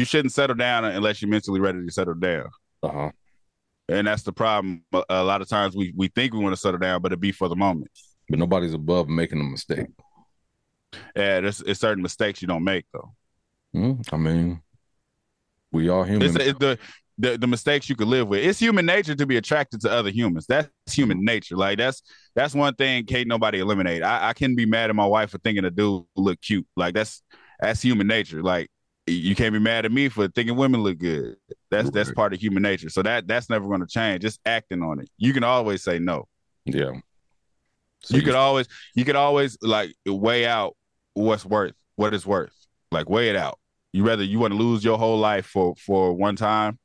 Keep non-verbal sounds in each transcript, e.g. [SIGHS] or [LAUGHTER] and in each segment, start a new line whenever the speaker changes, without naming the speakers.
you shouldn't settle down unless you're mentally ready to settle down.
Uh huh.
And that's the problem. A, lot of times we we think we want to settle down, but it be for the moment.
But nobody's above making a mistake.
Yeah, there's, there's certain mistakes you don't make though.
Mhm. I mean, we all human.
It's, it's the, the the mistakes you could live with. It's human nature to be attracted to other humans. That's human nature. Like that's that's one thing can't nobody eliminate. I, I can be mad at my wife for thinking a dude look cute. Like that's that's human nature. Like you can't be mad at me for thinking women look good. That's that's part of human nature. So that that's never going to change. Just acting on it. You can always say no.
yeah. So
you could always you could always like weigh out what's worth what it's worth. Like weigh it out. You rather you want to lose your whole life for for one time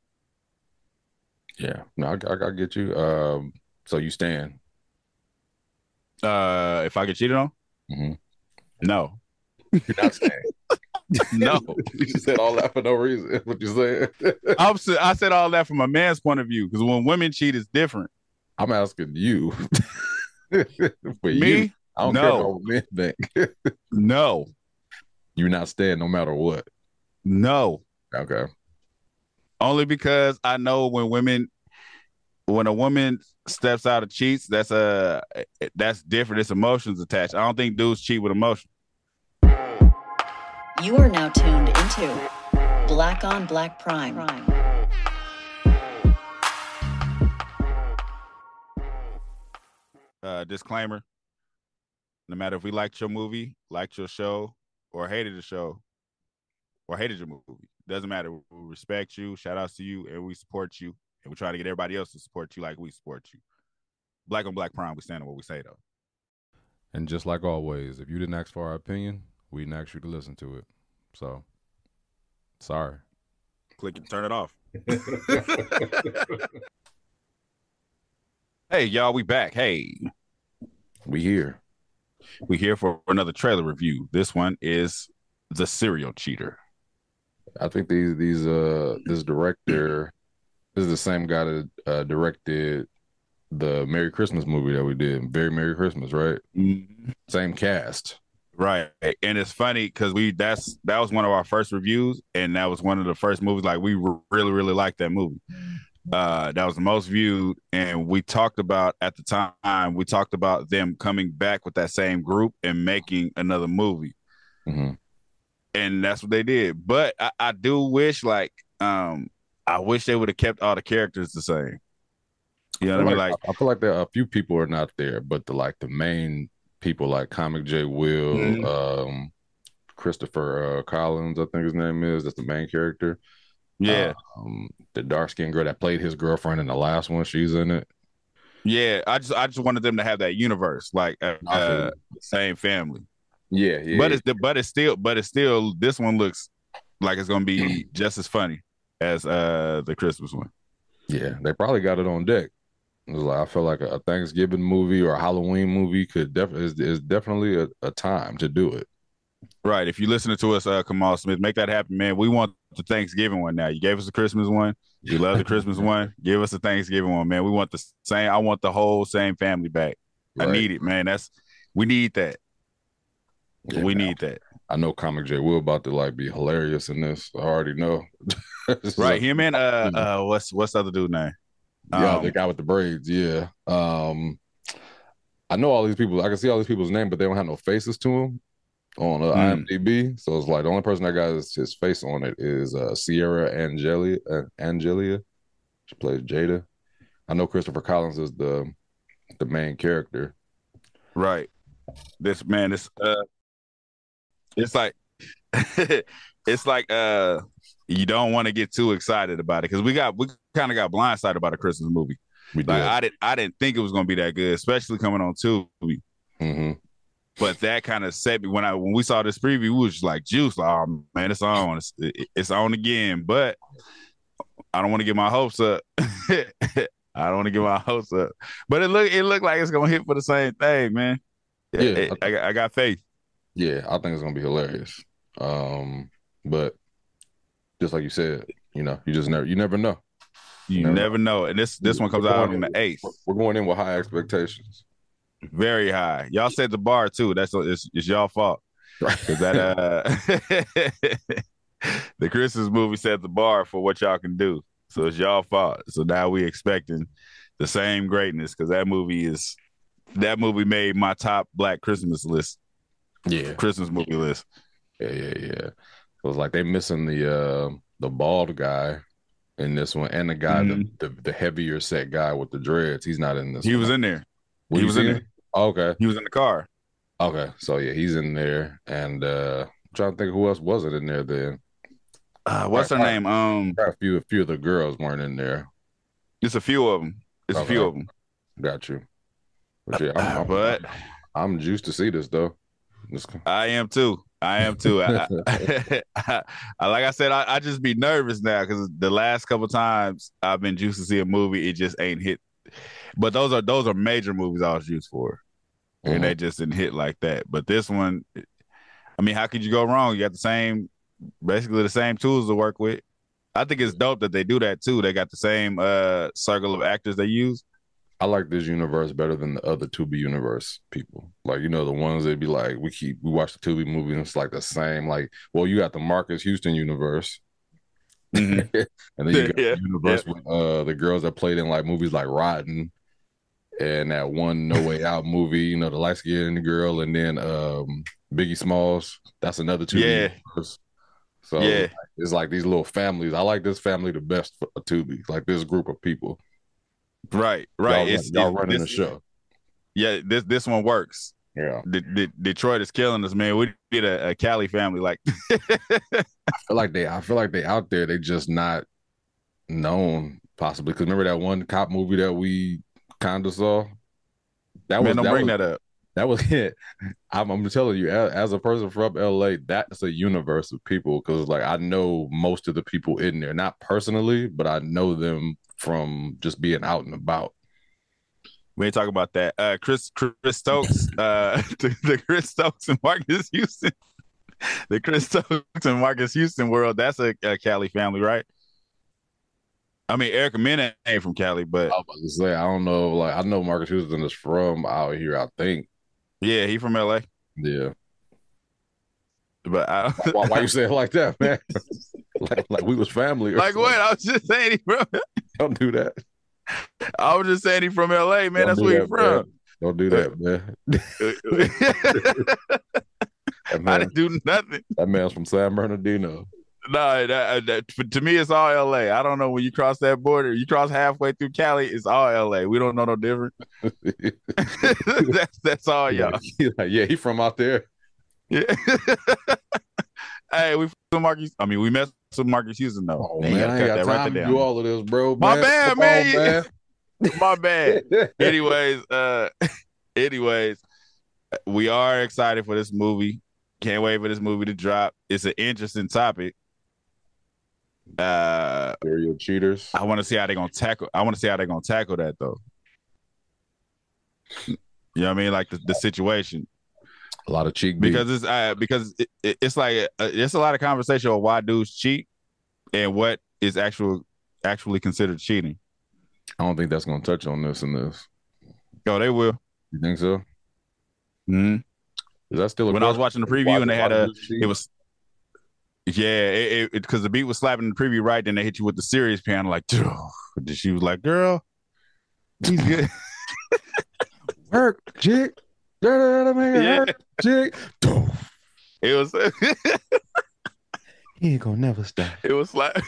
Yeah. No, I, I, I get you. Um. So you stand.
uh if I get cheated on?
Mhm.
No.
You're not staying. [LAUGHS]
No. [LAUGHS]
you said all that for no reason. [LAUGHS] What you saying? [LAUGHS]
I'm, I said all that from a man's point of view because when women cheat, it's different.
I'm asking you. for
Me?
you. I don't care
No.
about what men think.
No,
You're not staying no matter what.
no.
Okay.
Only because I know when women, when a woman steps out of cheats, that's a that's different. It's emotions attached. I don't think dudes cheat with emotion.
You are now tuned into Black on Black Prime.
Uh, disclaimer: No matter if we liked your movie, liked your show, or hated the show, or hated your movie, doesn't matter. We respect you. Shout outs to you, and we support you. And we try to get everybody else to support you like we support you. Black on Black Prime, we stand on what we say though.
And just like always, if you didn't ask for our opinion, we didn't ask you to listen to it. So, sorry.
Click and turn it off. [LAUGHS] hey, y'all, we back. Hey,
We here.
we here for another trailer review. This one is The Serial Cheater.
I think these these uh this director this is the same guy that uh, directed the Merry Christmas movie that we did. Very Merry Christmas, right? Same cast.
Right. And it's funny because we that's that was one of our first reviews, and that was one of the first movies like we really, really liked that movie. Uh that was the most viewed, and we talked about at the time, we talked about them coming back with that same group and making another movie.
hmm
and that's what they did. But I, I do wish, like, um, I wish they would have kept all the characters the same. You know what I mean? Like,
I feel like there are a few people are not there, but the like the main people like Comic J Will,
Mhm.
um, Christopher uh, Collins, I think his name is. That's the main character.
yeah,
Um, the dark skinned girl that played his girlfriend in the last one, she's in it.
yeah. I just, I just wanted them to have that universe, like, uh, uh same family.
Yeah, yeah.
But it's, the, but it's still, but it's still. This one looks like it's gonna be [CLEARS THROAT] just as funny as uh the Christmas one.
Yeah, they probably got it on deck. Like I feel like a, Thanksgiving movie or a Halloween movie could definitely is, is definitely a, a time to do it.
Right. If you listening to us, uh, Kamal Smith, make that happen, man. We want the Thanksgiving one now. You gave us the Christmas one. [LAUGHS] You love the Christmas one. Give us the Thanksgiving one, man. We want the same. I want the whole same family back. I need it, man. That's we need that.
Yeah,
we
man.
need that.
I know Comic J will about to like be hilarious in this. I already know. [LAUGHS]
Right. Him and uh uh what's what's the other dude name?
Yeah,
Um,
the guy with the braids. Yeah. Um, I know all these people. I can see all these people's name, but they don't have no faces to them on uh,
Mm.
IMDb. So it's like the only person that got his, his face on it is uh, Sierra Angelia. Uh, Angelia. She plays Jada. I know Christopher Collins is the the main character.
Right. This man, this uh it's like [LAUGHS] it's like uh you don't want to get too excited about it because we got we kind of got blindsided by the Christmas movie.
We
Like
did.
I didn't I didn't think it was gonna be that good, especially coming on Tubi.
hmm
But that kind of set me when I when we saw this preview, we was just like juice. Like, oh man, it's on. It's, it's on again. But I don't want to get my hopes up. [LAUGHS] I don't want to get my hopes up. But it look it looked like it's gonna hit for the same thing, man.
Yeah.
It- I, I got faith.
Yeah, I think it's gonna be hilarious. Um, but just like you said, you know, you just never you never know.
You
Never
never, know. And this this one comes out on the eighth.
We're- going in with high expectations.
Very high. Y'all set the bar too. That's it's, it's y'all fault.
Right.
That uh [LAUGHS] the Christmas movie set the bar for what y'all can do. So it's y'all fault. So now we expecting the same greatness because that movie is that movie made my top black Christmas list.
Yeah,
Christmas movie list.
Yeah, yeah, yeah. It was like they missing the uh the bald guy in this one, and the guy mm-hmm. the, the, the heavier set guy with the dreads. He's not in this.
He
one.
was in there.
he was in there. Oh, okay.
He was in the car.
Okay, so yeah, he's in there, and uh I'm trying to think who else was it in there then.
Uh, what's her name? Um,
a few, a few of the girls weren't in there.
It's a few of them. It's okay. a few of them.
Got you. But yeah, I'm, I'm,
but
I'm juiced to see this though.
I am too. I am too. I, [LAUGHS] [LAUGHS] I, I, like I said, I, just be nervous now because the last couple times I've been juiced to see a movie, it just ain't hit. But those are those are major movies I was juiced for, mm-hmm. and they just didn't hit like that. But this one, I mean, how could you go wrong? You got the same, basically the same tools to work with. I think it's dope that they do that too. They got the same uh circle of actors they use.
I like this universe better than the other Tubi universe people. Like, you know, the ones that be like, we keep we watch the Tubi movie and it's like the same. Like, well, you got the Marques Houston universe. Mm-hmm. [LAUGHS] and then you got [LAUGHS] yeah, the universe yeah. with uh the girls that played in like movies like Rotten and that one No Way Out [LAUGHS] movie, you know, the light skinned girl, and then um Biggie Smalls. That's another two.
Yeah.
Universe. So yeah, it's like these little families. I like this family the best for Tubi, like this group of people.
Right, right.
Y'all,
it's
y'all it's, running this, the show.
Yeah, this this one works.
Yeah,
Detroit is killing us, man. We need a, a Cali family like. [LAUGHS]
I feel like they. I feel like they out there. They just not known possibly because remember that one cop movie that we kind of saw.
That man, was, don't that bring was, that up.
That was [LAUGHS] it. I'm, I'm telling you, as, as, a person from LA, that's a universe of people because, like, I know most of the people in there, not personally, but I know them from just being out and about.
We ain't talking about that. Uh, Chris Chris Stokes, uh, [LAUGHS] the, the Chris Stokes and Marques Houston, [LAUGHS] the Chris Stokes and Marques Houston world. That's a, a Cali family, right? I mean, Erica Mena ain't from Cali, but
I was to say I don't know. Like I know Marques Houston is from out here. I think.
Yeah, he from LA.
Yeah.
But I,
why, why, you say it like that, man? [LAUGHS] like, like we was family.
like
something.
what? I was just saying he from. [LAUGHS]
Don't do that.
I was just saying he from LA, man. Don't That's where he from.
Man. Don't do that, uh,
man. [LAUGHS] man. I didn't do nothing.
That man's from San Bernardino.
No, that, that, to me, it's all LA. I don't know when you cross that border. You cross halfway through Cali, it's all LA. We don't know no different. [LAUGHS] [LAUGHS] that's that's all y'all.
Like, yeah, he from out there.
Yeah. [LAUGHS] hey, we from Marques. I mean, we messed with Marques Houston though.
Oh, man, man I got time to do all of this, bro.
My bad, man. On, man. My bad. anyways, uh, anyways, we are excited for this movie. Can't wait for this movie to drop. It's an interesting topic. Uh,
serial cheaters.
I want to see how they're gonna tackle. I want to see how they're gonna tackle that though. You know what I mean? Like the, the situation
a lot of cheek
because it's uh, because it, it, it's like uh, it's a lot of conversation on why dudes cheat and what is actual actually considered cheating.
I don't think that's going to touch on this and this.
Oh, they will.
You think so?
Hmm.
Is that still
when I was watching the preview and they had a it was yeah it because the beat was slapping the preview right then they hit you with the serious piano like [LAUGHS] she was like girl he's good [LAUGHS]
work chick yeah. It
was. [LAUGHS]
he ain't gonna never stop.
It was slap.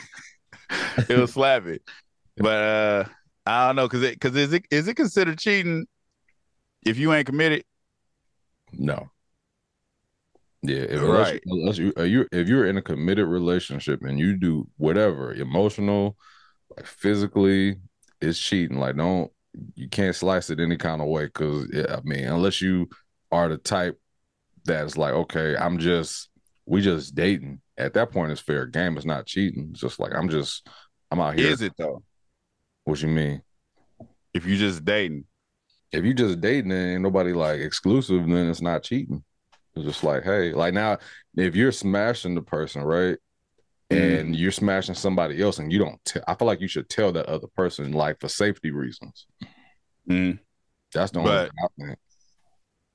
it was slapping, but uh, I don't know because it because is it is it considered cheating if you ain't committed?
No. Yeah, if, right. Unless you, unless you, you if you're in a committed relationship and you do whatever emotional, like physically, it's cheating. Like don't you can't slice it any kind of way because yeah, I mean, unless you are the type that's like, okay, I'm just we just dating. At that point, it's fair game. It's not cheating. It's just like I'm just I'm out here.
Is it though?
What you mean?
If you just dating,
if you just dating and nobody like exclusive, then it's not cheating. It's just like, hey, like now, if you're smashing the person, right? And you're smashing somebody else and you don't tell I feel like you should tell that other person like for safety reasons.
Mm.
That's the only thing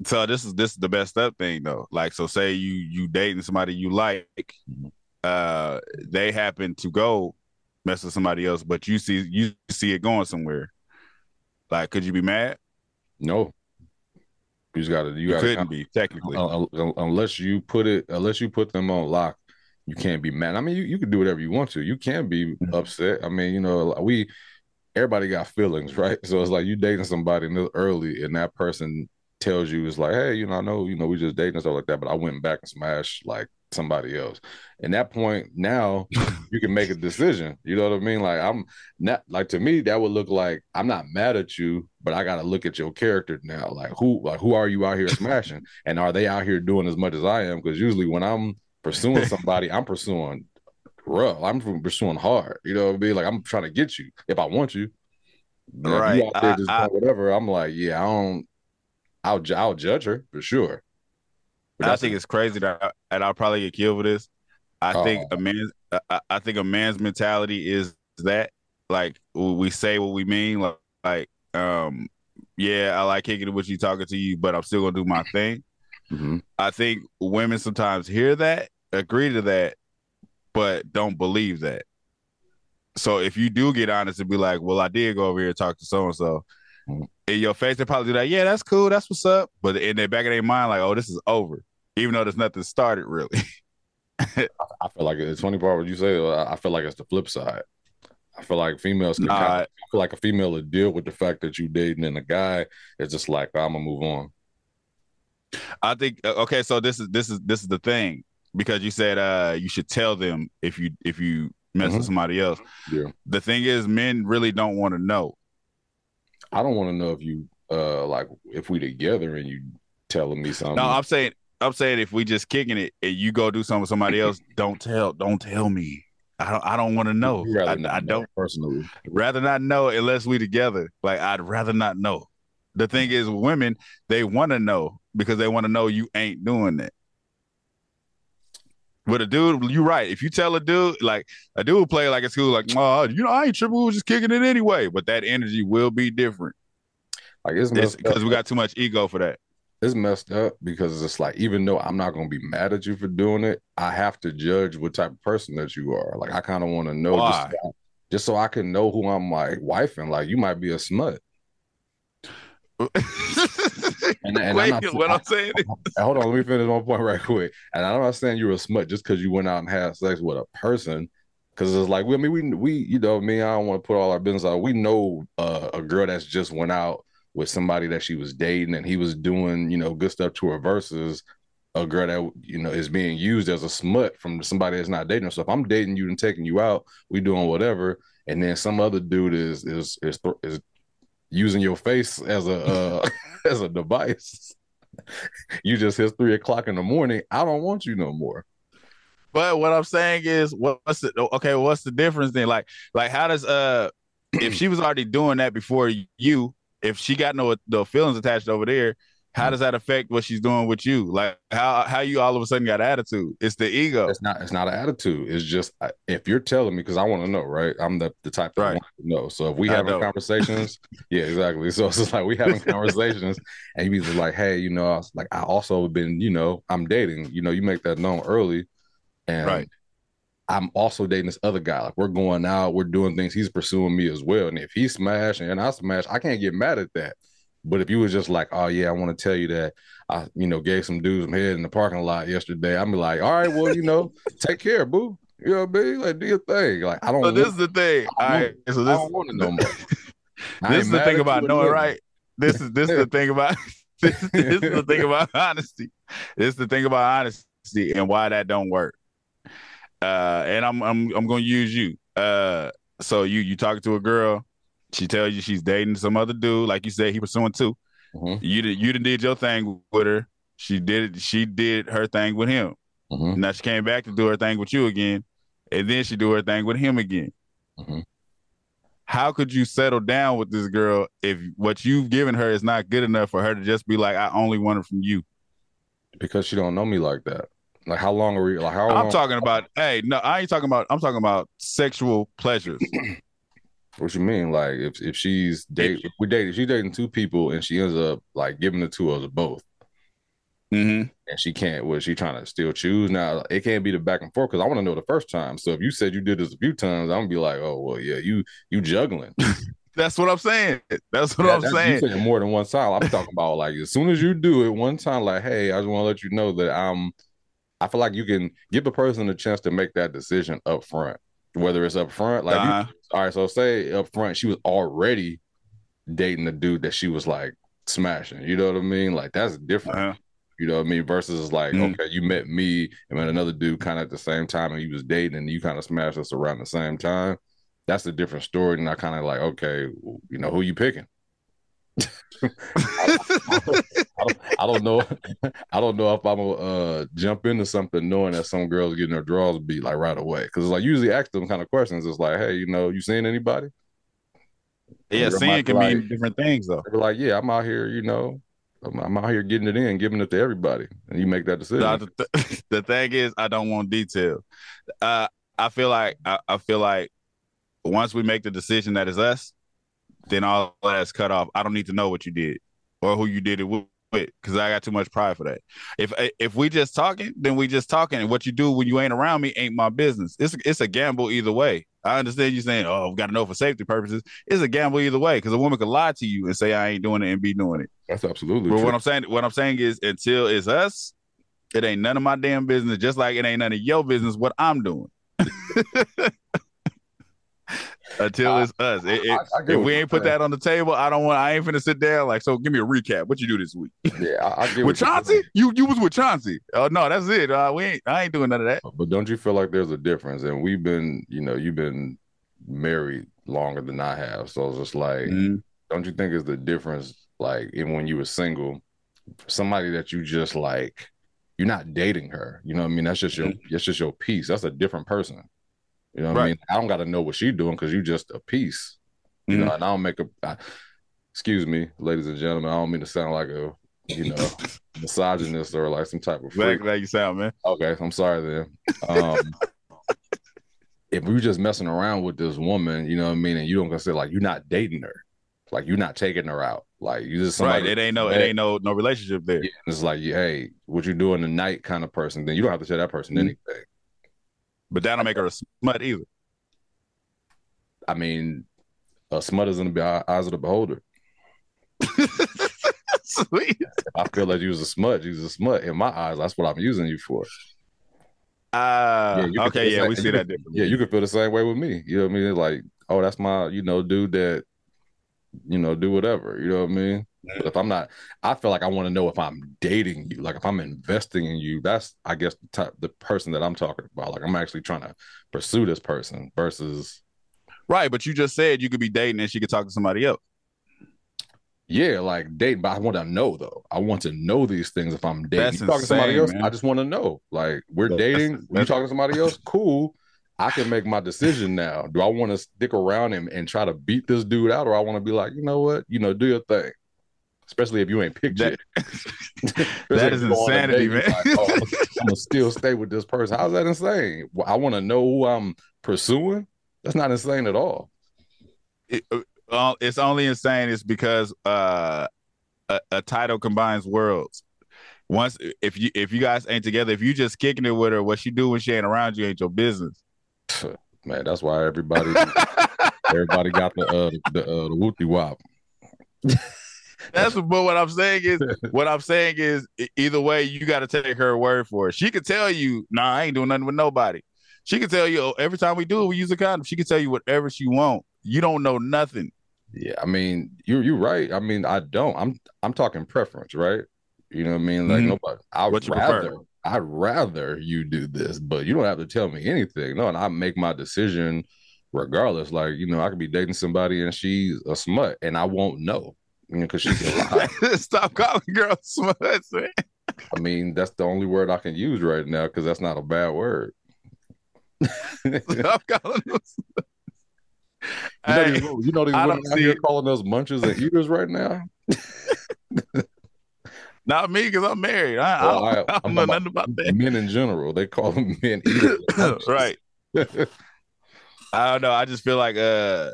So this is this is the best up thing though. Like so say you you dating somebody you like
mm-hmm.
uh they happen to go mess with somebody else, but you see you see it going somewhere. Like, could you be mad?
No. You just gotta you,
You,
gotta
couldn't be technically.
un- un- unless you put it unless you put them on lock you can't be mad i mean you, you can do whatever you want to you can be
Mhm.
upset i mean you know we everybody got feelings [LAUGHS] right so it's like you dating somebody early and that person tells you it's like hey you know i know you know we just dating and stuff like that but i went back and smashed like somebody else and that point now [LAUGHS] you can make a decision you know what i mean like i'm not like to me that would look like i'm not mad at you but i gotta look at your character now like who like who are you out here smashing [LAUGHS] and are they out here doing as much as I am? Because usually when I'm pursuing somebody, I'm pursuing rough. I'm pursuing hard. You know what I mean? Like I'm trying to get you if I want you.
Right.
You out there
I-
just
I-
whatever. I'm like, yeah, I don't. I'll I'll judge her for sure. But
I think it's crazy that, and I'll probably get killed for this. I
Oh.
think a man's, I, I think a man's mentality is that, like, we say what we mean, like, like, um, yeah, I like kicking it with you, talking to you, but I'm still gonna do my thing.
Mhm.
I think women sometimes hear that, agree to that, but don't believe that. So if you do get honest and be like, "Well, I did go over here and talk to so and so,". In your face they probably do that. Yeah, that's cool. That's what's up. But in their back of their mind, like, "Oh, this is over," even though there's nothing started really. [LAUGHS]
I feel like it's funny part what you say. I feel like it's the flip side. I feel like females can.
Nah.
kinda- I feel like a female would deal with the fact that you dating and a guy is just like I'm gonna move on.
I think uh, okay, so this is this is this is the thing because you said uh you should tell them if you if you mess with
Mhm.
somebody else.
Yeah.
The thing is, men really don't want to know.
I don't want to know if you uh like if we together and you telling me something.
No, I'm saying I'm saying if we just kicking it and you go do something with somebody else, [LAUGHS] don't tell don't tell me. I don't I don't want to know. I,
not
I don't
personally.
rather not know unless we together. Like I'd rather not know. The thing is, women they want to know because they want to know you ain't doing that. But a dude, you're right. If you tell a dude, like a dude play like it's cool, like, oh, you know, I ain't tripping, we was just kicking it anyway. But that energy will be different.
Like it's
because we got too much ego for that.
it's messed up because it's like even though I'm not gonna be mad at you for doing it, I have to judge what type of person that you are. Like I kind of want to know just,
Why?
so just so I can know who I'm like wifing. Like you might be a smut. [LAUGHS] And- and I'm not-
what I'm saying is,
hold on, let me finish my point right quick. And I'm not saying you're a smut just because you went out and had sex with a person. Because it's like, we, I mean, we, we, you know, me, I don't want to put all our business out. We know uh, a girl that's just went out with somebody that she was dating and he was doing, you know, good stuff to her versus a girl that, you know, is being used as a smut from somebody that's not dating her. So if I'm dating you and taking you out, we doing whatever, and then some other dude is is is, is using your face as a uh, [LAUGHS] as a device you just hit three o'clock in the morning. I don't want you no more.
but what I'm saying is, what's the okay? What's the difference then? Like, like how does uh, if she was already doing that before you, if she got no no feelings attached over there, how does that affect what she's doing with you? Like, how how you all of a sudden got attitude? It's the ego.
It's not. It's not an attitude. It's just if you're telling me because I want to know, right? I'm the the type that
Right.
want to know. So if we
I
having
know.
conversations, [LAUGHS] yeah, exactly. So it's just like we having conversations, and you be just like, hey, you know, I was like I also have been, you know, I'm dating. You know, you make that known early, and
Right.
I'm also dating this other guy. Like we're going out, we're doing things. He's pursuing me as well. And if he smash and I smash, I can't get mad at that. But if you was just like, oh yeah, I want to tell you that I, you know, gave some dudes some head in the parking lot yesterday, I'm like, all right, well, you know, take care, boo. You know what I mean? Like, do your thing. Like, I don't.
So this is the thing. All
I
right. So [LAUGHS]
I
this
don't want to know more.
This is the thing about knowing right. This is this is the thing about [LAUGHS] this, this is the thing [LAUGHS] about honesty. This is the thing about honesty and why that don't work. Uh, and I'm I'm I'm gonna use you. Uh, so you you talking to a girl, she tells you she's dating some other dude, like you said, he pursuing two.
Mhm,
You did you done did your thing with her. She did she did her thing with him.
mhm,
Now she came back to do her thing with you again, and then she do her thing with him again.
mhm.
How could you settle down with this girl if what you've given her is not good enough for her to just be like, I only want it from you?
Because she don't know me like that. Like, how long are we? Like, how long?
I'm talking about, hey, no, I ain't talking about. I'm talking about sexual pleasures. [CLEARS THROAT]
What you mean? Like, if if she's date, if we dated, she dating two people, and she ends up like giving the two of us both.
Mm-hmm.
and she can't. Was she trying to still choose? Now it can't be the back and forth because I want to know the first time. So if you said you did this a few times, I'm gonna be like, oh well, yeah, you you juggling. [LAUGHS]
That's what I'm saying. That's what
Yeah,
I'm
that's-
saying.
You said more than one time. I'm talking about like as soon as you do it one time, like, hey, I just want to let you know that I'm. I feel like you can give a person a chance to make that decision up front, whether it's up front, like,
Uh-huh.
all right, so say up front she was already dating the dude that she was like smashing. You know what I mean? Like that's different.
Uh-huh.
You know what I mean? Versus like,
Mhm.
okay, you met me and met another dude kind of at the same time, and he was dating, and you kind of smashed us around the same time. That's a different story. And I kind of like, okay, you know, who you picking? I [LAUGHS] don't, I don't know. I don't know if I'm gonna uh, jump into something knowing that some girls getting their draws beat like right away. Because like usually ask them kind of questions. It's like, hey, you know, you seen anybody?
yeah, seeing can
be
mean different things though.
Like, yeah, I'm out here, you know, I'm, I'm out here getting it in, giving it to everybody, and you make that decision.
No, the, th- [LAUGHS] the thing is, I don't want detail. Uh, I feel like I, I feel like once we make the decision that is us, then all that's cut off. I don't need to know what you did or who you did it with because I got too much pride for that. If eh, if we just talking, then we just talking, and what you do when you ain't around me ain't my business. It's it's a gamble either way. I understand you saying, "Oh, we got to know for safety purposes." It's a gamble either way because a woman could lie to you and say, "I ain't doing it," and be doing it.
That's absolutely
But
true.
what I'm saying, what I'm saying is, until it's us, it ain't none of my damn business. Just like it ain't none of your business what I'm doing. [LAUGHS] until it's us. It- it-
I- I
if we ain't put
saying.
that on the table, I don't want. I ain't finna sit down like. So give me a recap. What you do this week
yeah, I, I get [LAUGHS]
with Chauncey? You you was with Chauncey. Oh no, that's it. Uh, we ain't. I ain't doing none of that.
But don't you feel like there's a difference? And we've been, you know, you've been married longer than I have, so it's just like,
Mhm.
don't you think it's the difference? Like, even when you were single, somebody that you just like, you're not dating her. You know what I mean? That's just your, that's just your piece. That's a different person. You know what I mean? I don't got to know what she's doing because you just a piece. You know, and I don't make a. I, excuse me, ladies and gentlemen. I don't mean to sound like a, you know, [LAUGHS] misogynist or like some type of freak.
How you sound, man.
Okay, I'm sorry then. Um, [LAUGHS] if we were just messing around with this woman, you know what I mean, and you don't consider like you're not dating her, like you're not taking her out, like you just
right. It ain't no. It ain't no no relationship there.
Yeah, It's like, hey, what you doing tonight, kind of person. Then you don't have to tell that person
Mhm.
anything.
But that don't make her a smut either.
I mean, a smut is in the eye- eyes of the beholder. [LAUGHS]
Sweet.
I feel like you was a smut, you was a smut. In my eyes, that's what I'm using you for.
Uh,
can
okay, yeah,
that-
we see that differently. [LAUGHS]
Yeah, you can feel the same way with me. You know what I mean? Like, oh, that's my, you know, dude that, you know, do whatever. You know what I mean? But if I'm not, I feel like I want to know if I'm dating you, like if I'm investing in you. That's, I guess, the type, the person that I'm talking about. Like I'm actually trying to pursue this person versus,
Right, but you just said you could be dating and she could talk to somebody else.
yeah, like dating. But I want to know though. I want to know these things if I'm dating.
That's
you talking to somebody else?
man.
I just want to know. Like we're
That's-
dating. you talking to somebody else? Cool. I can make my decision now. Do I want to stick around him and try to beat this dude out, or I want to be like, you know what, you know, do your thing. Especially if you ain't picked
That-
yet. [LAUGHS] [LAUGHS]
that is
if you go on a
insanity, man.
like, oh, I'm, gonna, I'm gonna still [LAUGHS] stay with this person. How's that insane? Well, I want to know who I'm pursuing. That's not insane at all.
It, uh, it's only insane is because uh, a, a title combines worlds. Once if you if you guys ain't together, if you just kicking it with her, what she do when she ain't around you ain't your business. [SIGHS]
Man, that's why everybody everybody got the uh the uh the whoopty wop.
That's but what I'm saying is [LAUGHS] what I'm saying is either way you got to take her word for it. She could tell you, "Nah, I ain't doing nothing with nobody." She could tell you oh, every time we do it, we use a condom. She could tell you whatever she want. You don't know nothing.
Yeah, I mean, you you're right. I mean, I don't. I'm I'm talking preference, right? You know what I mean? Like
Mhm.
nobody. I'd
What you prefer?
I'd rather you do this, but you don't have to tell me anything. No, and I make my decision regardless. Like you know, I could be dating somebody and she's a smut, and I won't know, you know, because she can lie. [LAUGHS]
Stop calling girls [LAUGHS] sluts, man.
I mean, that's the only word I can use right now because that's not a bad word.
Stop calling them.
You know,
Hey,
these, you know these women out here calling us munchers and eaters right now. [LAUGHS]
not me because I'm married. I,
Well,
I,
I-
don't, I
I'm
don't know nothing about that.
Men in general, they call them men eaters.
right. I don't know. I just feel like uh,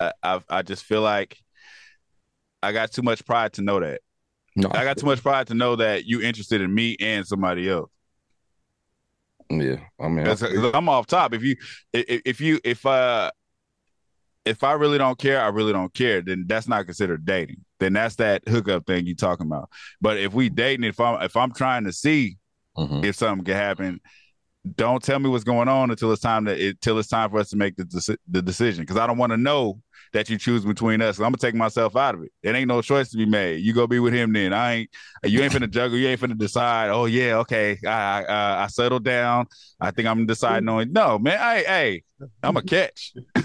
I, I I just feel like I got too much pride to know that.
No,
I got too much pride to know that you interested in me and somebody else.
Yeah, I mean, I
'cause I'm off top. If you, if, if you, if uh, if I really don't care, I really don't care. Then that's not considered dating. Then that's that hookup thing you talking about. But if we dating, if I'm if I'm trying to see
Mhm.
if something can happen, don't tell me what's going on until it's time to it, till it's time for us to make the deci- the decision. Because I don't want to know that you choose between us. I'm gonna take myself out of it. It ain't no choice to be made. You go be with him then. I ain't. You ain't finna juggle. You ain't finna decide. Oh yeah, okay. I I, I settled down. I think I'm deciding on. No man. Hey hey, I'm a catch. [LAUGHS]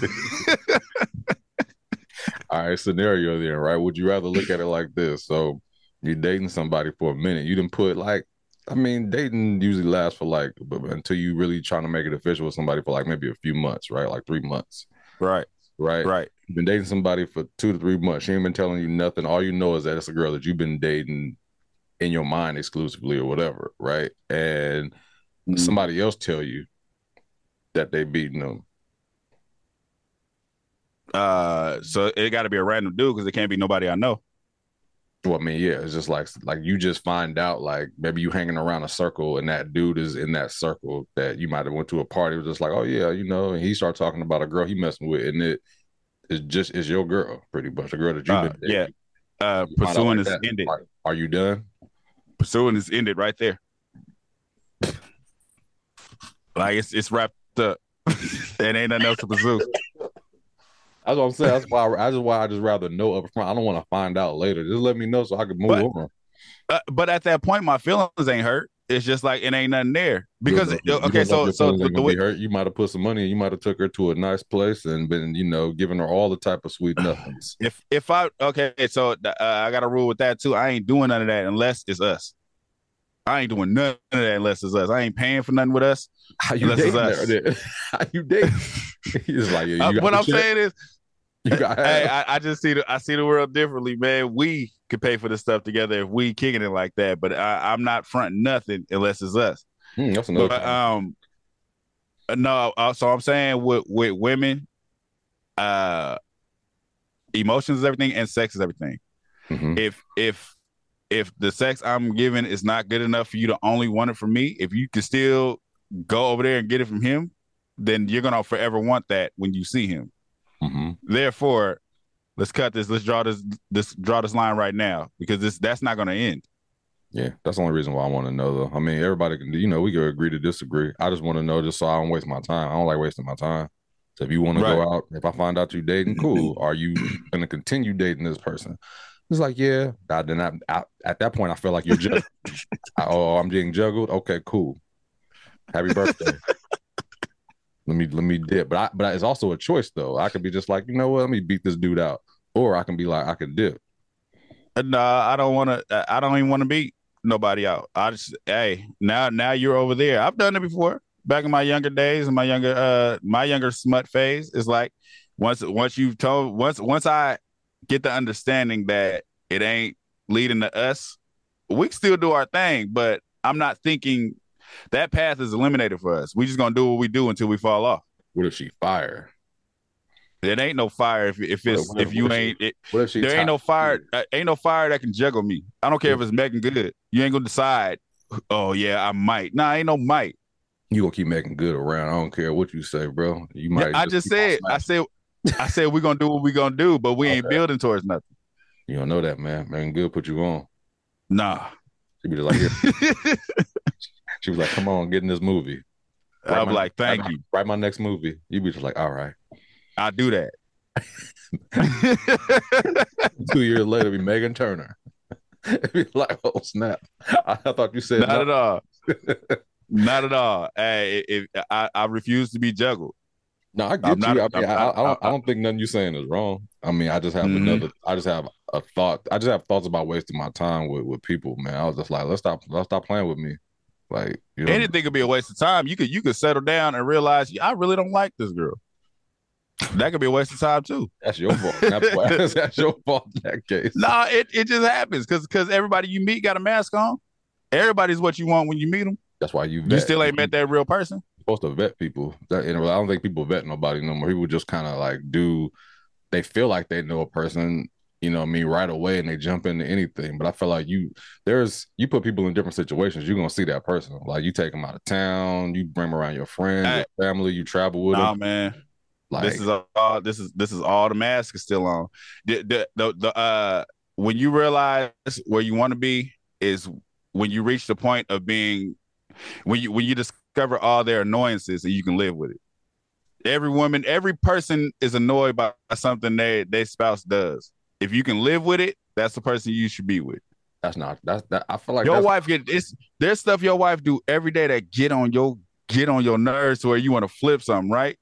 All right, scenario then, right? Would you rather look at it like this? So you're dating somebody for a minute. You didn't put like, I mean, dating usually lasts for like until you really trying to make it official with somebody for like maybe a few months, right? Like three months,
Right
right?
right.
You've been dating somebody for two to three months. She ain't been telling you nothing. All you know is that it's a girl that you've been dating in your mind exclusively or whatever, right? And
Mhm.
somebody else tell you that they beating them.
Uh, so it got to be a random dude because it can't be nobody I know.
Well, I mean, yeah, it's just like like you just find out like maybe you hanging around a circle and that dude is in that circle that you might have went to a party. Was just like, oh yeah, you know, and he start talking about a girl he messing with, and it is just is your girl, pretty much a girl that you've
Uh,
been
yeah. Uh,
You
pursuing
like
is
that.
ended.
Like, are you done?
Pursuing is ended right there. Like it's it's wrapped up. [LAUGHS] and ain't nothing else to pursue.
That's what I'm saying. That's why I, that's why I just rather know up front. I don't want to find out later. Just let me know so I can move
But-
on.
Uh, but at that point, my feelings ain't hurt. It's just like it ain't nothing there because
know- you
okay, so so the,
ain't
the
gonna
way,
be hurt. You might have put some money. You might have took her to a nice place and been, you know, giving her all the type of sweet nothings.
if if I okay, so uh, I got a rule with that too. I ain't doing none of that unless it's us. I ain't doing none of that unless it's us. I ain't paying for nothing with us.
How you
Unless it's us. [LAUGHS]
How you dating? [LAUGHS] He's like, yeah,
Uh, what I'm
check?
saying is,
got
hey, I, I just see the I see the world differently, man. We could pay for this stuff together if we kicking it like that, but I, I'm not fronting nothing unless it's us.
Hmm, that's another.
But um, no. Uh, so I'm saying with with women, uh, emotions is everything, and sex is everything.
Mhm.
If if if the sex I'm giving is not good enough for you to only want it from me, if you can still go over there and get it from him, then you're gonna forever want that when you see him.
Mhm.
Therefore, let's cut this. Let's draw this this draw this line right now because this that's not gonna end.
Yeah, that's the only reason why I want to know, though. I mean, everybody can, you know, we could agree to disagree. I just want to know just so I don't waste my time. I don't like wasting my time. So if you want to go out, if I find out you dating, cool. [CLEARS THROAT] Are you going to continue dating this person? It's like, yeah. I, then I, I, at that point, I feel like you're [LAUGHS] just, oh, I'm getting juggled. Okay, cool. Happy birthday. [LAUGHS] let me let me dip, but I, but it's also a choice though. I could be just like, you know what? Let me beat this dude out, or I can be like, I can dip.
Nah, I don't want to. I don't even want to beat nobody out. I just, hey, now, now you're over there. I've done it before. Back in my younger days, in my younger, uh, my younger smut phase, is like once, once you've told, once, once I get the understanding that it ain't leading to us, we still do our thing. But I'm not thinking that path is eliminated for us. We just gonna do what we do until we fall off.
What if she fire?
It ain't no fire if if it's
What if-
if you
what if she-
ain't. It,
What if she?
there ain't no fire. Uh, ain't no fire that can juggle me. I don't care if it's Meagan Good. You ain't gonna decide. Oh yeah, I might. Nah, ain't no might.
You gonna keep making good around. I don't care what you say, bro. You might.
I just said. I said. I said we're gonna do what we gonna do, but we ain't building towards nothing.
You don't know that, man. Man, good put you on.
Nah.
She be just like. [LAUGHS] she was like, come on, get in this movie. Write
I'm
my-
like, thank
write-
you.
Write my next movie. You be just like, all right.
I'll do that. [LAUGHS]
Two years later, be Megan Turner. [LAUGHS] be like, oh snap! I, I thought you said
Not
no.
at all. [LAUGHS] Not at all. Hey, if, I, I refuse to be juggled.
No, I get
I'm not-
you. I, mean, I, I, don't, I don't think nothing you're saying is wrong. I mean, I just have
Mhm.
another. I just have a thought. I just have thoughts about wasting my time with, with people, man. I was just like, let's stop. Let's stop playing with me. Like, you know,
Anything could be a waste of time. You could you could settle down and realize I really don't like this girl. That could be a waste of time too.
that's your fault. That's, [LAUGHS] that's your fault in that case.
Nah, it, it just happens because because everybody you meet got a mask on. Everybody's what you want when you meet them.
That's why you.
You still ain't met that real person.
supposed to vet people. That I don't think people vet nobody no more. People just kind of like do. They feel like they know a person, you know I mean, right away and they jump into anything. But I feel like you there's you put people in different situations, you're gonna see that person. Like you take them out of town, you bring them around your friends,
Hey.
your family, you travel with
Nah,
them.
man.
Like
this is all this is this is all the mask is still on. The the the, the uh when you realize where you want to be is when you reach the point of being when you when you discover all their annoyances and you can live with it. Every woman, every person is annoyed by something they their spouse does. If you can live with it, that's the person you should be with.
that's not that's that I feel like
your wife get it's there's stuff your wife do every day that get on your get on your nerves to where you want to flip something, right?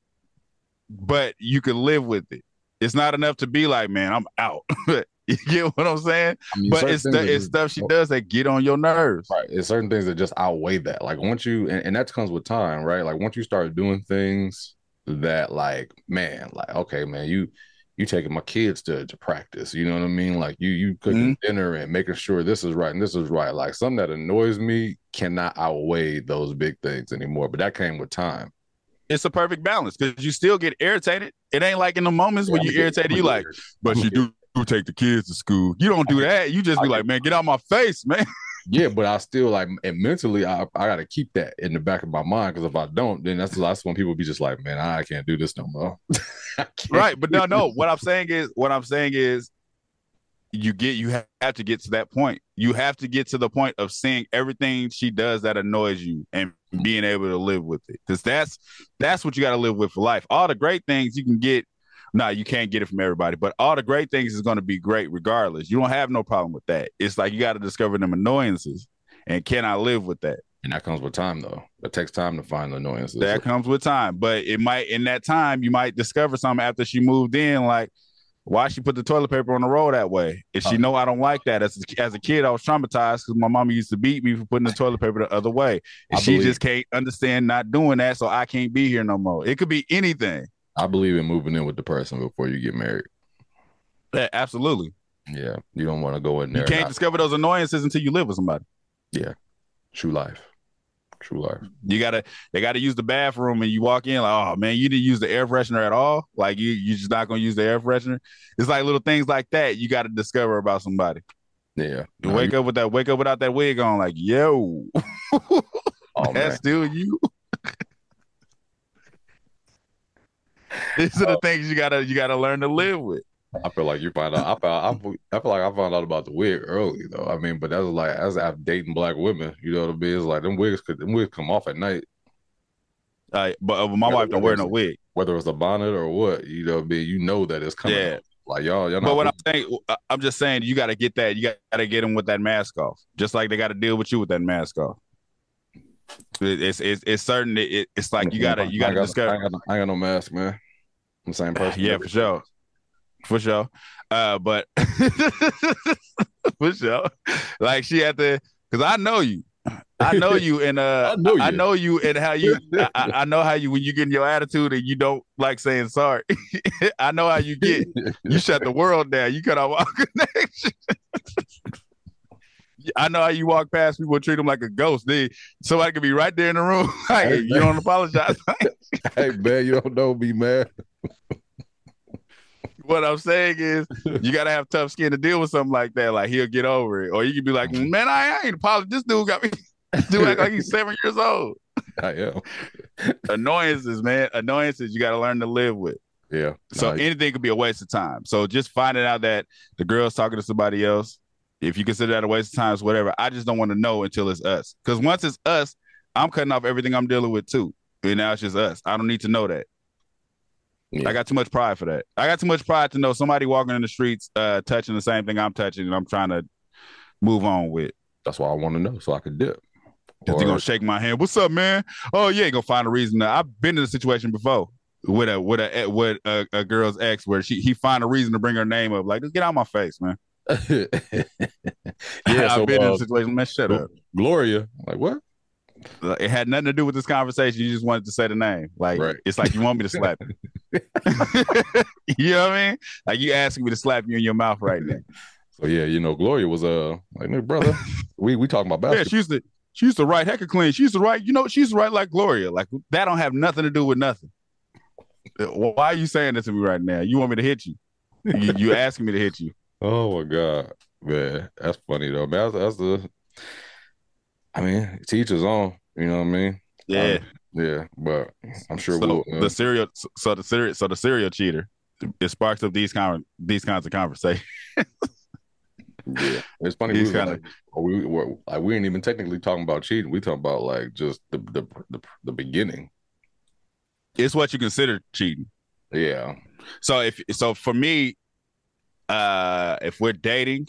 But you can live with it. It's not enough to be like, man, I'm out. [LAUGHS] you get what I'm saying?
I mean,
But it's it's
just-
stuff she oh. does that get on your nerves.
Right. It's certain things that just outweigh that. Like once you and, and that comes with time, right? Like once you start doing things that like, man, like, okay, man, you you taking my kids to, to practice. You know what I mean? Like you you cooking
Mm-hmm.
dinner and making sure this is right and this is right. Like something that annoys me cannot outweigh those big things anymore. But that came with time.
It's a perfect balance because you still get irritated. It ain't like in the moments when you're irritated, you like, but you do, do take the kids to school. You don't do [LAUGHS] that. You just be like, man, get out my face, man.
Yeah, but I still like and mentally I I gotta keep that in the back of my mind because if I don't, then that's that's when people be just like, man, I can't do this no more. [LAUGHS]
Right but no no what i'm saying is what i'm saying is you get you have to get to that point you have to get to the point of seeing everything she does that annoys you and being able to live with it because that's that's what you got to live with for life all the great things you can get no you can't get it from everybody but all the great things is going to be great regardless you don't have no problem with that it's like you got to discover them annoyances and can i live with that
And that comes with time though. It takes time to find the annoyances.
that comes with time. But it might in that time you might discover something after she moved in, like why she put the toilet paper on the roll that way. If she
Uh.
know I don't like that. As a, as a kid, I was traumatized because my mama used to beat me for putting the toilet paper the other way. And
I
she
believe-
just can't understand not doing that, so I can't be here no more. It could be anything.
I believe in moving in with the person before you get married.
Yeah, absolutely.
Yeah. You don't want to go in there.
You can't
not-
discover those annoyances until you live with somebody.
Yeah, true life. True life.
You gotta they gotta use the bathroom and you walk in like, oh man, you didn't use the air freshener at all. Like you you just not gonna use the air freshener. It's like little things like that you gotta discover about somebody.
Yeah.
You wake
you-
up with that wake up without that wig on, like, yo,
oh, [LAUGHS]
that's
man.
still you. [LAUGHS] [LAUGHS] These are the things you gotta you gotta learn to live with.
I feel like you find out. I found. I, I feel like I found out about the wig early though. I mean, but that's like as after dating black women. You know what I mean? It's like them wigs could them wigs come off at night,
Uh, but uh, my
Yeah,
wife don't wear no wig.
whether it's a bonnet or what. You know what I mean? You know that it's coming.
Yeah.
off. Like y'all, y'all.
But what I'm saying, I'm just saying, you got to get that. You got to get them with that mask off, just like they got to deal with you with that mask off. It- It's it's it's certain. It, it- it's like you gotta you
I
gotta
got, I,
discover.
ain't got, no- I got no mask, man. I'm the same [SIGHS] person.
Yeah, for sure, for sure. Uh, but [LAUGHS] for sure, like she had to, because I know you. I know [LAUGHS] you, and uh,
I know
I
you.
know you, and how you. I, I [LAUGHS] I know how you when you get in your attitude and you don't like saying sorry. I know how you get. You shut the world down. You cut off all connection. I know how you walk past people treat them like a ghost. They somebody could be right there in the room. [LAUGHS] like,
Hey,
you don't apologize. [LAUGHS]
hey man, you don't know me, man. [LAUGHS]
what I'm saying is, you gotta have tough skin to deal with something like that. Like he'll get over it, or you could be like, mm-hmm. "Man, I ain't apologizing. This dude got me." Dude act like he's seven years old.
I am.
Annoyances, man. Annoyances. You gotta learn to live with.
Yeah.
So anything could be a waste of time. So just finding out that the girl's talking to somebody else, if you consider that a waste of time, it's whatever. I just don't want to know until it's us. Because once it's us, I'm cutting off everything I'm dealing with too. And now it's just us. I don't need to know that.
Yeah.
I got too much pride for that. I got too much pride to know somebody walking in the streets, uh, touching the same thing I'm touching, and I'm trying to move on with.
that's why I want to know so I could dip. Or-
gonna shake my hand? What's up, man? Oh yeah, gonna find a reason. To, I've been in a situation before with a with a with a, a girl's ex where she he find a reason to bring her name up. Like, just get out of my face, man. [LAUGHS]
yeah, [LAUGHS]
I've
so
been in
uh,
a situation. Man, shut up.
Gloria, like what?
It had nothing to do with this conversation. You just wanted to say the name. Like
Right.
it's like you want me to slap you. [LAUGHS] you know what I mean? Like you asking me to slap you in your mouth right now.
So yeah, you know, Gloria was uh like, "Nigga, brother, we we talking about
Yeah,
basketball.
she used to she used to write Hecker clean. She used to write, you know, she used to write like Gloria. Like that don't have nothing to do with nothing. Uh, Why are you saying this to me right now? You want me to hit you? You, you asking me to hit you?
Oh my god, man, that's funny though. Man, that's, that's the. I mean, teachers on. You know what I mean?
Yeah.
Um, yeah, but I'm sure
so
we'll. Uh,
the serial, so the serial, so the serial cheater, it sparks up these kind of these kinds of conversations. [LAUGHS]
yeah, it's funny.
He's
We,
kinda-
like, we were like we ain't even technically talking about cheating. We talking about like just the the the, the beginning.
It's what you consider cheating.
Yeah.
So if so for me, uh if we're dating,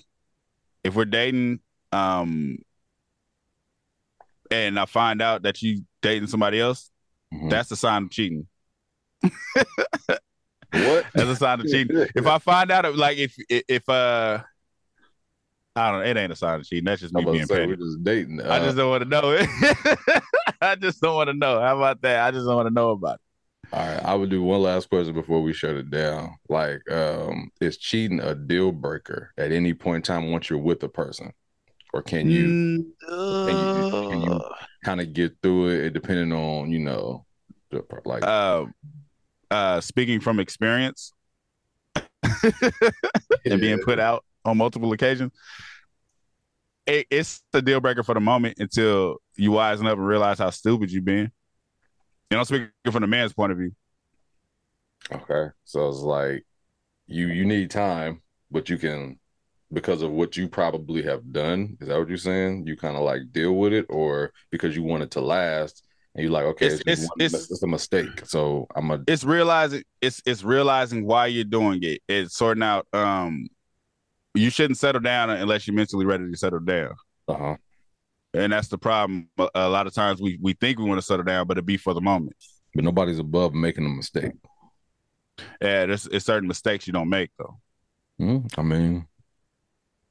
if we're dating, um and I find out that you dating somebody else,
Mhm.
that's a sign of cheating. [LAUGHS]
what?
That's a sign of cheating. If I find out like if if uh I don't know, it ain't a sign of cheating. That's just me being petty.
we're just dating.
I
Uh,
just don't want to know it. [LAUGHS] I just don't want to know. How about that? I just don't want to know about it.
All right, I would do one last question before we shut it down. Like, um, is cheating a deal breaker at any point in time once you're with a person, or can you
Mm,
you- can you- kind of get through it depending on you know, the, like
uh, uh, speaking from experience [LAUGHS] and being put out on multiple occasions, it, it's the deal breaker for the moment until you wisen up and realize how stupid you've been. You know, speaking from the man's point of view.
Okay, so it's like you you need time, but you can because of what you probably have done. Is that what you're saying? You kind of like deal with it, or because you want it to last, and you're like, okay,
it's,
it's,
it's, it's,
it's a mistake. So I'm a
It's realizing it's it's realizing why you're doing it. It's sorting out. Um, you shouldn't settle down unless you're mentally ready to settle down.
uh huh.
And that's the problem. A, lot of times we we think we want to settle down, but it be for the moment.
But nobody's above making a mistake.
Yeah, there's it's certain mistakes you don't make though.
Hmm, I mean,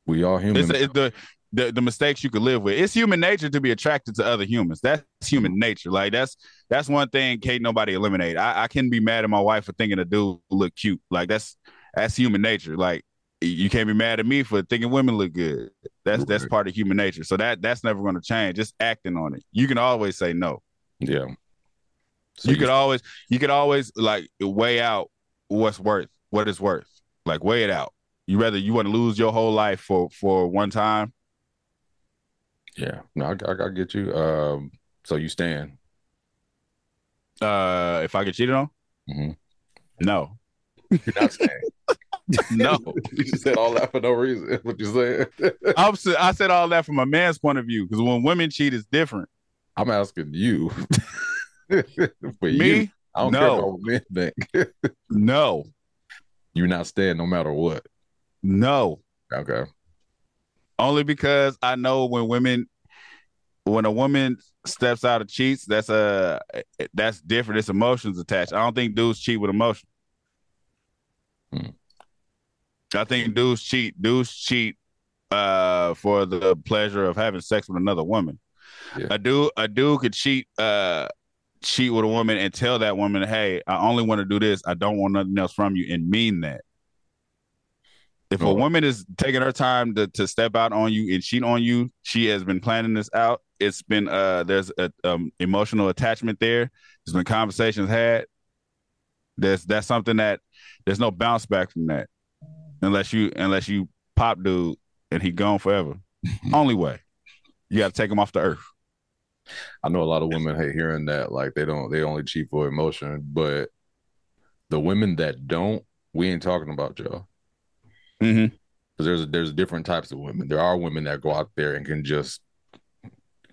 we all human.
It's, it's the, the the mistakes you could live with. It's human nature to be attracted to other humans. That's human nature. Like that's that's one thing can't nobody eliminate. I, I can be mad at my wife for thinking a dude look cute. Like that's that's human nature. Like you can't be mad at me for thinking women look good. That's that's part of human nature. So that that's never going to change. Just acting on it. You can always say no.
yeah. So
you could always you could always like weigh out what's worth what it's worth like weigh it out you rather you want to lose your whole life for for one time
yeah. No, I, I, I get you. Um, so you stand.
uh if i get cheated on
Mhm.
no [LAUGHS]
You're not staying. [LAUGHS]
no
you just said all that for no reason. [LAUGHS] What you saying? [LAUGHS]
I'm, i said all that from a man's point of view because when women cheat it's different
I'm asking you. for you,
me
I don't
No.
care what men think.
no
You're not staying no matter what.
no
Okay.
only because i know when women when a woman steps out of cheats that's a that's different it's emotions attached i don't think dudes cheat with emotion
Hmm.
I think dudes cheat dudes cheat uh for the pleasure of having sex with another woman
Yeah.
a dude a dude could cheat uh cheat with a woman and tell that woman hey i only want to do this i don't want nothing else from you and mean that if a
Oh.
woman is taking her time to, to step out on you and cheat on you, she has been planning this out. It's been uh there's a um emotional attachment there. There's been conversations had. There's that's something that there's no bounce back from that. Unless you unless you pop dude and he gone forever. [LAUGHS] Only way. You gotta take him off the earth.
I know a lot of women hate hearing that. Like they don't they only cheat for emotion, but the women that don't, we ain't talking about y'all.
Mm-hmm.
Because there's there's different types of women. There are women that go out there and can just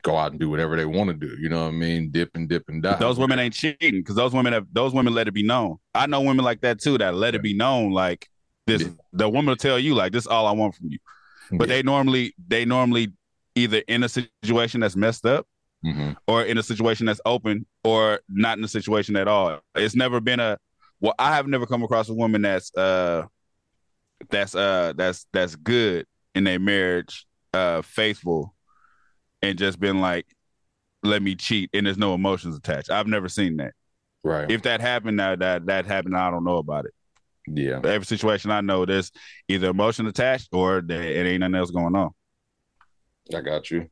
go out and do whatever they want to do. You know what I mean? Dip and dip and die.
Those women ain't cheating because those women have those women let it be known. I know women like that too that let it be known like this the woman will tell you like this is all I want from you. But
Yeah.
they normally they normally either in a situation that's messed up
Mhm.
or in a situation that's open or not in a situation at all. It's never been a well, I have never come across a woman that's uh that's uh that's that's good in their marriage, uh faithful and just been like, let me cheat and there's no emotions attached. I've never seen that.
right.
If that happened, that that that happened, I don't know about it.
Yeah.
Every situation I know, there's either emotion attached or there, it ain't nothing else going on.
I got you.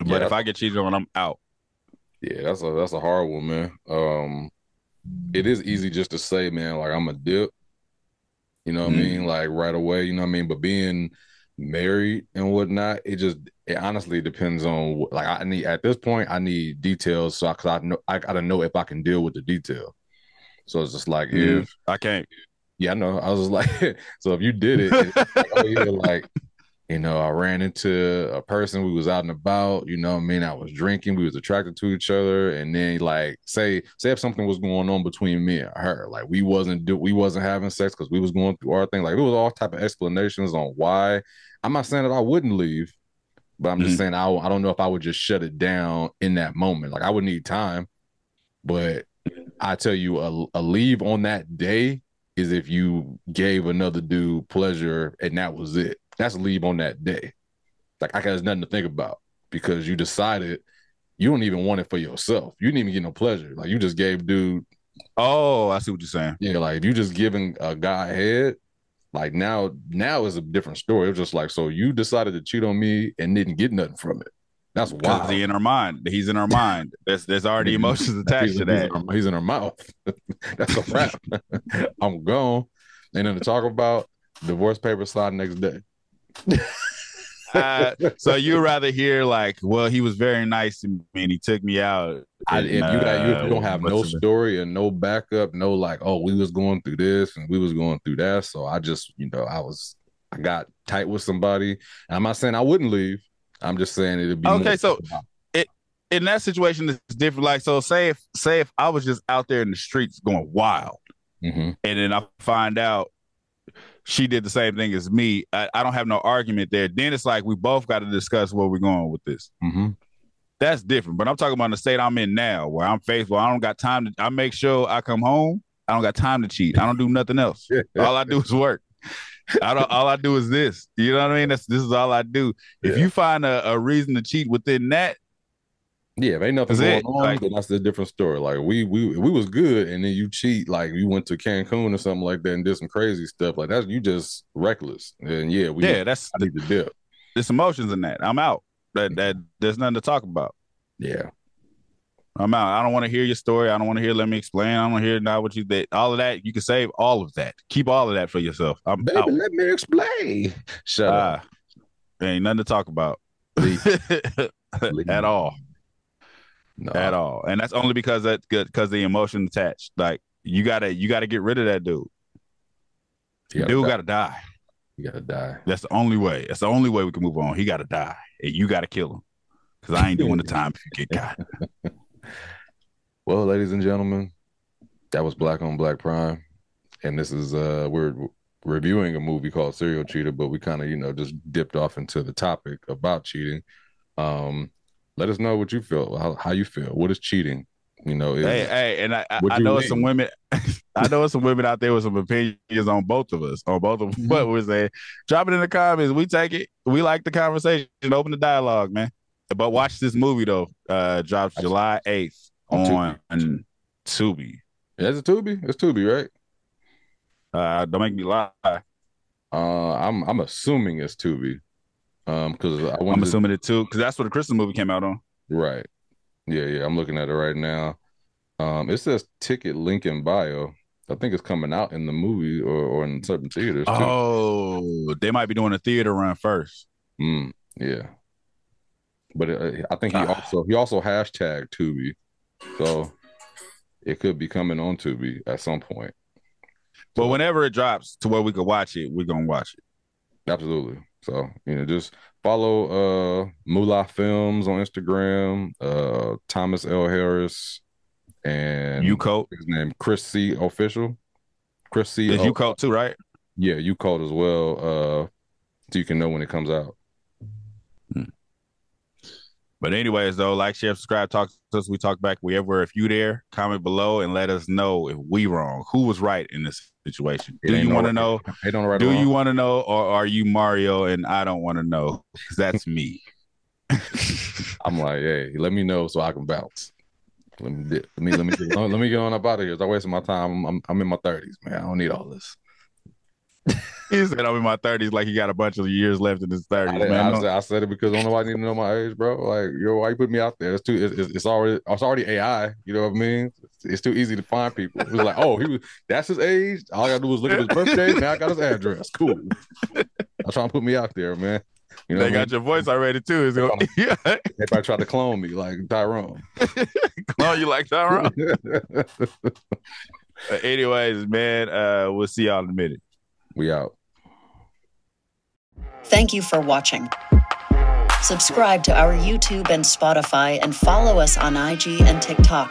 But
Yeah.
if I get cheated on, I'm out.
Yeah, that's a that's a hard one, man. Um, it is easy just to say, man, like I'm a dip, You know what
Mhm.
I mean? Like right away, you know what I mean? But being married and whatnot, it just it honestly depends on what- like I need at this point I need details so cuz I know I got to know if I can deal with the detail. So it's just like
Mhm.
if
I can't.
yeah, I know. I was like [LAUGHS] so if you did it, like, oh [LAUGHS] like you know, I ran into a person we was out and about, you know what I mean? I was drinking, we was attracted to each other, and then like say say if something was going on between me and her, like we wasn't do we wasn't having sex because we was going through our thing. Like it was all type of explanations on why. I'm not saying that I wouldn't leave, but I'm just
Mhm.
saying I I don't know if I would just shut it down in that moment. Like I would need time, but I tell you, a, a leave on that day is if you gave another dude pleasure and that was it. That's a leave on that day. Like I got nothing to think about because you decided you don't even want it for yourself. You didn't even get no pleasure. Like you just gave dude,
Oh, I see what you're saying.
yeah, like if you just giving a guy head, like now, now is a different story. It was just like, so you decided to cheat on me and didn't get nothing from it. That's wild.
he in her mind. He's in her mind. There's there's already [LAUGHS] emotions attached
he's,
to
he's
that.
in her, he's in her mouth. [LAUGHS] That's a wrap. [LAUGHS] I'm gone. And then to talk about divorce papers slide next day.
Uh, so you rather hear like, well, he was very nice to me and he took me out.
I, if you got you, don't
Uh,
have no story and no backup, no like, oh, we was going through this and we was going through that. So I just, you know, I was I got tight with somebody. And I'm not saying I wouldn't leave. I'm just saying it'd be
Okay, so- in that situation it's different. Like, so say if say if I was just out there in the streets going wild,
Mhm.
and then I find out she did the same thing as me, I, I don't have no argument there. Then it's like we both got to discuss where we're going with this.
Mhm.
That's different. But I'm talking about the state I'm in now, where I'm faithful. I don't got time to. I make sure I come home. I don't got time to cheat. I don't do nothing else. [LAUGHS] all I do is work. I don't. All I do is this. You know what I mean? That's this is all I do. If
Yeah.
you find a, a reason to cheat within that,
Yeah, if ain't nothing
That's
going
it.
on,
Like-
then that's a different story. Like we we we was good, and then you cheat, like you went to Cancun or something like that and did some crazy stuff. Like that's you just reckless. And yeah, we
yeah, that's
I need to dip.
there's emotions in that. I'm out. That that there's nothing to talk about.
Yeah.
I'm out. I don't want to hear your story. I don't want to hear. Let me explain. I don't want to hear now what you did. All of that you can save all of that. Keep all of that for yourself. I'm
Baby,
out.
let me explain. Shut up.
Ah, ain't nothing to talk about [LAUGHS] at all.
No.
At all. And that's only because that because the emotion attached. Like you gotta you gotta get rid of that dude.
Gotta
dude
die.
gotta die.
You gotta die.
That's the only way. That's the only way we can move on. He got to die. And you got to kill him. Because I ain't doing the [LAUGHS] time if you get got.
Well, ladies and gentlemen, that was Black on Black Prime, and this is uh we're reviewing a movie called Serial Cheater, but we kind of you know just dipped off into the topic about cheating. Um, let us know what you feel, how, how you feel. What is cheating? You know, is,
hey, hey, and I, I, know it's some women. [LAUGHS] I know some women out there with some opinions on both of us, on both of
Mhm.
what we're saying. Drop it in the comments. We take it. We like the conversation. Open the dialogue, man. But watch this movie though. Uh, drops July eighth
On Tubi.
on, Tubi.
Yeah, it's a Tubi. It's Tubi, right?
Uh, don't make me lie.
Uh, I'm I'm assuming it's Tubi, um, because I
I'm
wanted to-
assuming it too, because that's what the Christmas movie came out on.
Right. Yeah, yeah. I'm looking at it right now. Um, it says ticket link in bio. I think it's coming out in the movie or, or in certain theaters too.
Oh, they might be doing a theater run first.
Mm, yeah. But uh, I think he
Ah.
also he also hashtag Tubi, so it could be coming on Tubi at some point.
But whenever it drops to where we could watch it, we're gonna watch it.
Absolutely. So you know, just follow uh Moolah Films on Instagram, uh Thomas L Harris, and
UCULT
his name Chris C official. Chris C.
is you coat too, right?
Yeah, UCULT as well. Uh, so you can know when it comes out.
But anyways, though, like, share, subscribe, talk to us. We talk back. We ever if you there, comment below and let us know if we wrong. Who was right in this situation?
It
Do you want to know?
They don't write
Do you want to know, or are you Mario and I don't want to know? Because [LAUGHS] that's me. [LAUGHS]
I'm like, hey, let me know so I can bounce. Let me let me let me get on, let me get on up out of here. I'm wasting my time. I'm, I'm I'm in my thirties, man. I don't need all this. [LAUGHS]
he said I'm in my thirties, like he got a bunch of years left in his
I,
thirties.
I,
Man,
said, I said it because I don't know why I need to know my age, bro. Like, yo, why you put me out there? It's too. It's, it's, it's already. It's already AI. You know what I mean? It's, it's too easy to find people. It was like, oh, he was. That's his age. All I gotta do is look at his birthday. [LAUGHS] Now I got his address. Cool. I'm trying to put me out there, man. You know,
they got your voice already too. Is it, yeah,
everybody tried to clone me like Tyrone. [LAUGHS]
clone you like Tyrone. [LAUGHS] anyways, man, uh, we'll see y'all in a minute.
We out.
Thank you for watching. Subscribe to our YouTube and Spotify and follow us on IG and TikTok.